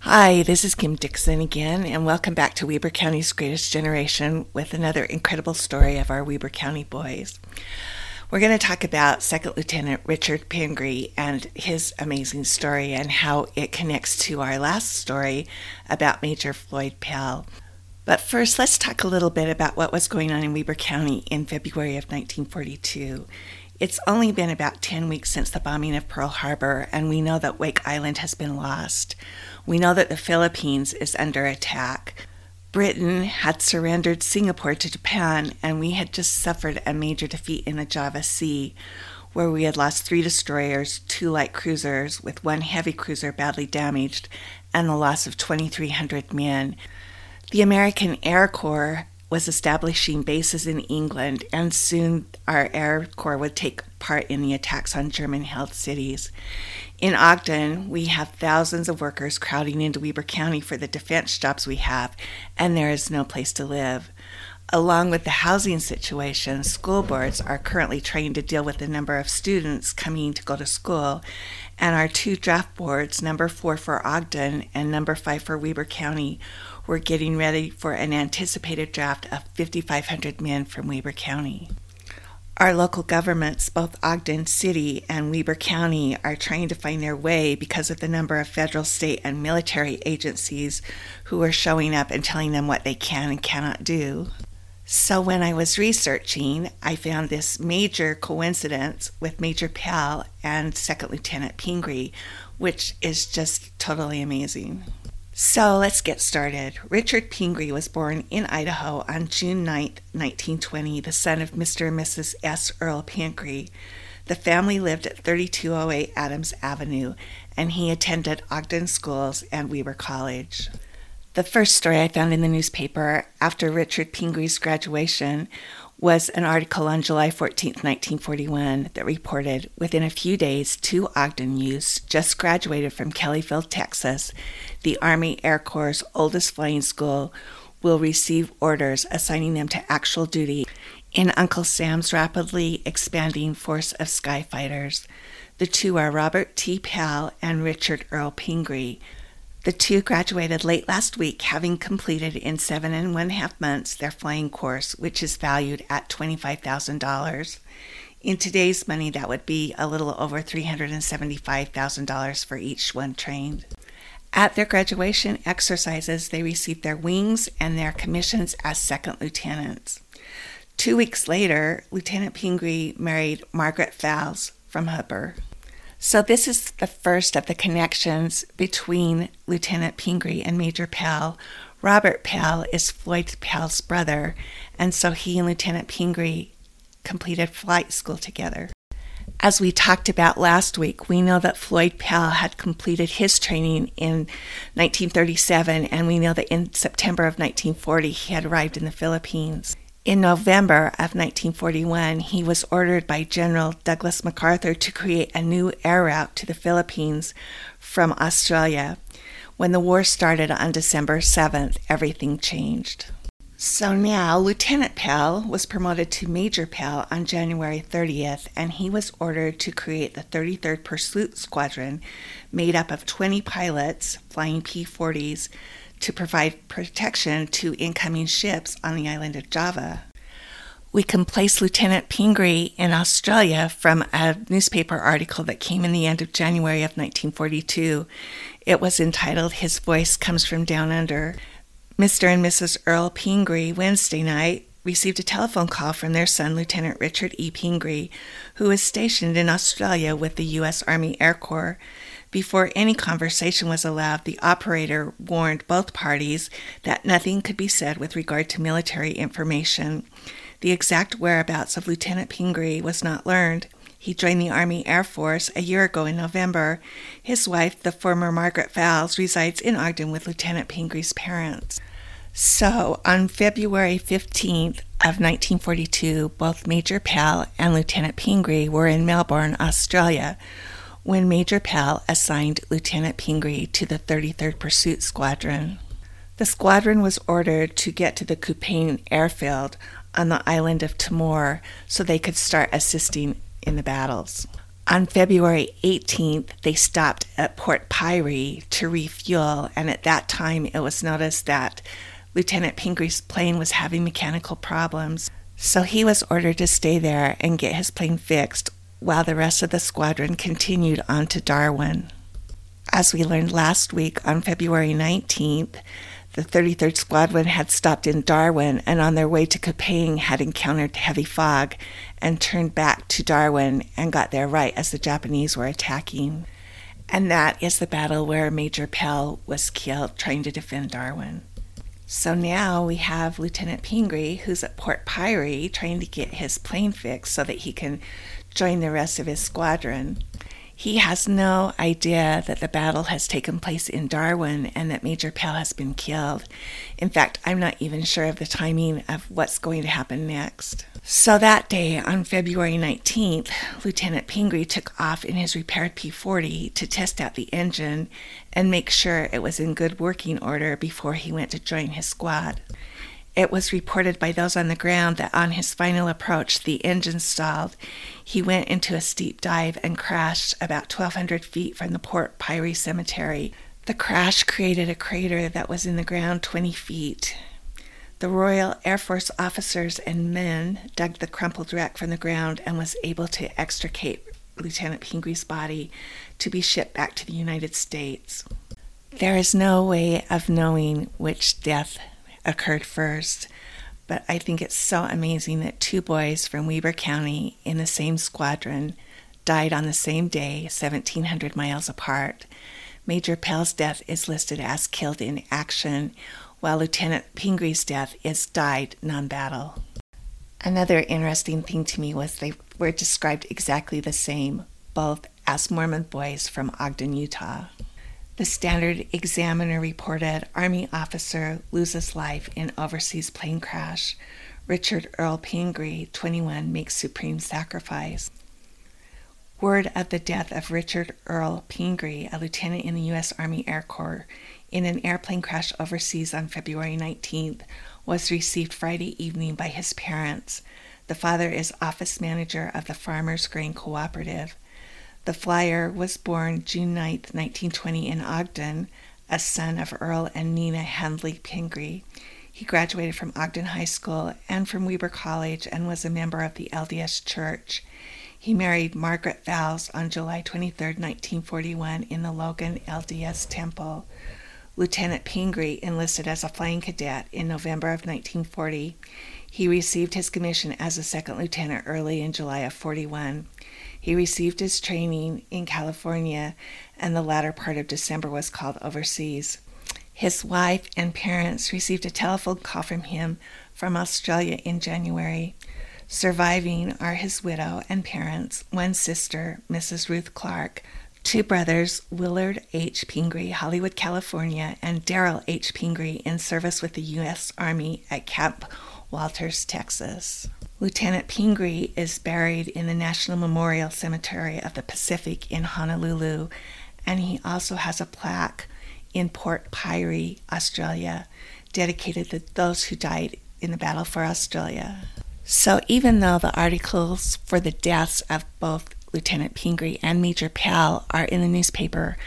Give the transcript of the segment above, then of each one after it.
Hi, this is Kim Dixon again, and welcome back to Weber County's Greatest Generation with another incredible story of our Weber County boys. We're going to talk about Second Lieutenant Richard Pingree and his amazing story and how it connects to our last story about Major Floyd Pell. But first, let's talk a little bit about what was going on in Weber County in February of 1942. It's only been about 10 weeks since the bombing of Pearl Harbor, and we know that Wake Island has been lost. We know that the Philippines is under attack. Britain had surrendered Singapore to Japan, and we had just suffered a major defeat in the Java Sea, where we had lost three destroyers, two light cruisers, with one heavy cruiser badly damaged, and the loss of 2,300 men. The American Air Corps was establishing bases in England, and soon our Air Corps would take part in the attacks on German held cities. In Ogden, we have thousands of workers crowding into Weber County for the defense jobs we have, and there is no place to live. Along with the housing situation, school boards are currently trying to deal with the number of students coming to go to school, and our two draft boards, number four for Ogden and number five for Weber County, were getting ready for an anticipated draft of 5,500 men from Weber County. Our local governments, both Ogden City and Weber County, are trying to find their way because of the number of federal, state, and military agencies who are showing up and telling them what they can and cannot do. So, when I was researching, I found this major coincidence with Major Pell and Second Lieutenant Pingree, which is just totally amazing. So let's get started. Richard Pingree was born in Idaho on June 9, 1920, the son of Mr. and Mrs. S. Earl Pingree. The family lived at 3208 Adams Avenue, and he attended Ogden Schools and Weber College. The first story I found in the newspaper after Richard Pingree's graduation was an article on July 14, 1941, that reported within a few days, two Ogden youths just graduated from Kelly Field, Texas, the Army Air Corps' oldest flying school, will receive orders assigning them to actual duty in Uncle Sam's rapidly expanding force of sky fighters. The two are Robert T. Pell and Richard Earl Pingree, the two graduated late last week, having completed in seven and one half months their flying course, which is valued at $25,000. In today's money, that would be a little over $375,000 for each one trained. At their graduation exercises, they received their wings and their commissions as second lieutenants. Two weeks later, Lieutenant Pingree married Margaret Fowles from Hooper. So, this is the first of the connections between Lieutenant Pingree and Major Pell. Robert Pell is Floyd Pell's brother, and so he and Lieutenant Pingree completed flight school together. As we talked about last week, we know that Floyd Pell had completed his training in 1937, and we know that in September of 1940 he had arrived in the Philippines. In November of 1941, he was ordered by General Douglas MacArthur to create a new air route to the Philippines from Australia. When the war started on December 7th, everything changed. So now, Lieutenant Pell was promoted to Major Pell on January 30th, and he was ordered to create the 33rd Pursuit Squadron, made up of 20 pilots flying P 40s to provide protection to incoming ships on the island of Java. We can place Lieutenant Pingree in Australia from a newspaper article that came in the end of January of 1942. It was entitled His Voice Comes from Down Under. Mr. and Mrs. Earl Pingree, Wednesday night, received a telephone call from their son, Lieutenant Richard E. Pingree, who is stationed in Australia with the U.S. Army Air Corps. Before any conversation was allowed, the operator warned both parties that nothing could be said with regard to military information. The exact whereabouts of Lieutenant Pingree was not learned. He joined the Army Air Force a year ago in November. His wife, the former Margaret Fowles, resides in Ogden with Lieutenant Pingree's parents. So, on February 15th of 1942, both Major Pell and Lieutenant Pingree were in Melbourne, Australia, when Major Pell assigned Lieutenant Pingree to the 33rd Pursuit Squadron. The squadron was ordered to get to the Kupang airfield on the island of Timor so they could start assisting in the battles. On February 18th, they stopped at Port Pirie to refuel, and at that time it was noticed that Lieutenant Pingree's plane was having mechanical problems. So he was ordered to stay there and get his plane fixed while the rest of the squadron continued on to Darwin. As we learned last week on February 19th, the 33rd Squadron had stopped in Darwin and on their way to Kupang had encountered heavy fog and turned back to Darwin and got there right as the Japanese were attacking. And that is the battle where Major Pell was killed trying to defend Darwin. So now we have Lieutenant Pingree, who's at Port Pirie, trying to get his plane fixed so that he can join the rest of his squadron. He has no idea that the battle has taken place in Darwin and that Major Pell has been killed. In fact, I'm not even sure of the timing of what's going to happen next. So that day, on February 19th, Lieutenant Pingree took off in his repaired P 40 to test out the engine and make sure it was in good working order before he went to join his squad. It was reported by those on the ground that on his final approach, the engine stalled. He went into a steep dive and crashed about 1,200 feet from the Port Pirie Cemetery. The crash created a crater that was in the ground 20 feet. The Royal Air Force officers and men dug the crumpled wreck from the ground and was able to extricate Lieutenant Pingree's body to be shipped back to the United States. There is no way of knowing which death occurred first. But I think it's so amazing that two boys from Weber County in the same squadron died on the same day, 1,700 miles apart. Major Pell's death is listed as killed in action, while Lieutenant Pingree's death is died non battle. Another interesting thing to me was they were described exactly the same, both as Mormon boys from Ogden, Utah. The Standard Examiner reported Army officer loses life in overseas plane crash. Richard Earl Pingree, 21, makes supreme sacrifice. Word of the death of Richard Earl Pingree, a lieutenant in the U.S. Army Air Corps, in an airplane crash overseas on February 19th, was received Friday evening by his parents. The father is office manager of the Farmers Grain Cooperative. The flyer was born June 9, 1920, in Ogden, a son of Earl and Nina Handley Pingree. He graduated from Ogden High School and from Weber College and was a member of the LDS Church. He married Margaret Vowles on July 23, 1941, in the Logan LDS Temple. Lieutenant Pingree enlisted as a flying cadet in November of 1940. He received his commission as a second lieutenant early in July of 41. He received his training in California, and the latter part of December was called overseas. His wife and parents received a telephone call from him from Australia in January. Surviving are his widow and parents, one sister, Mrs. Ruth Clark, two brothers, Willard H. Pingree, Hollywood, California, and Darrell H. Pingree, in service with the U.S. Army at Camp Walters, Texas. Lieutenant Pingree is buried in the National Memorial Cemetery of the Pacific in Honolulu, and he also has a plaque in Port Pirie, Australia, dedicated to those who died in the battle for Australia. So, even though the articles for the deaths of both Lieutenant Pingree and Major Pell are in the newspaper,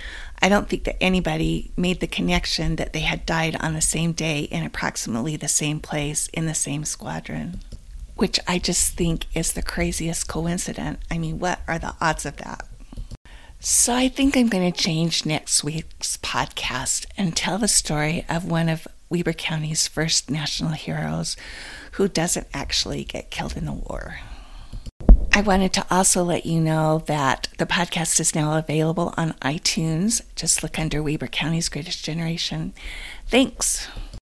I don't think that anybody made the connection that they had died on the same day in approximately the same place in the same squadron which I just think is the craziest coincidence. I mean, what are the odds of that? So I think I'm going to change next week's podcast and tell the story of one of Weber County's first national heroes who doesn't actually get killed in the war. I wanted to also let you know that the podcast is now available on iTunes. Just look under Weber County's Greatest Generation. Thanks.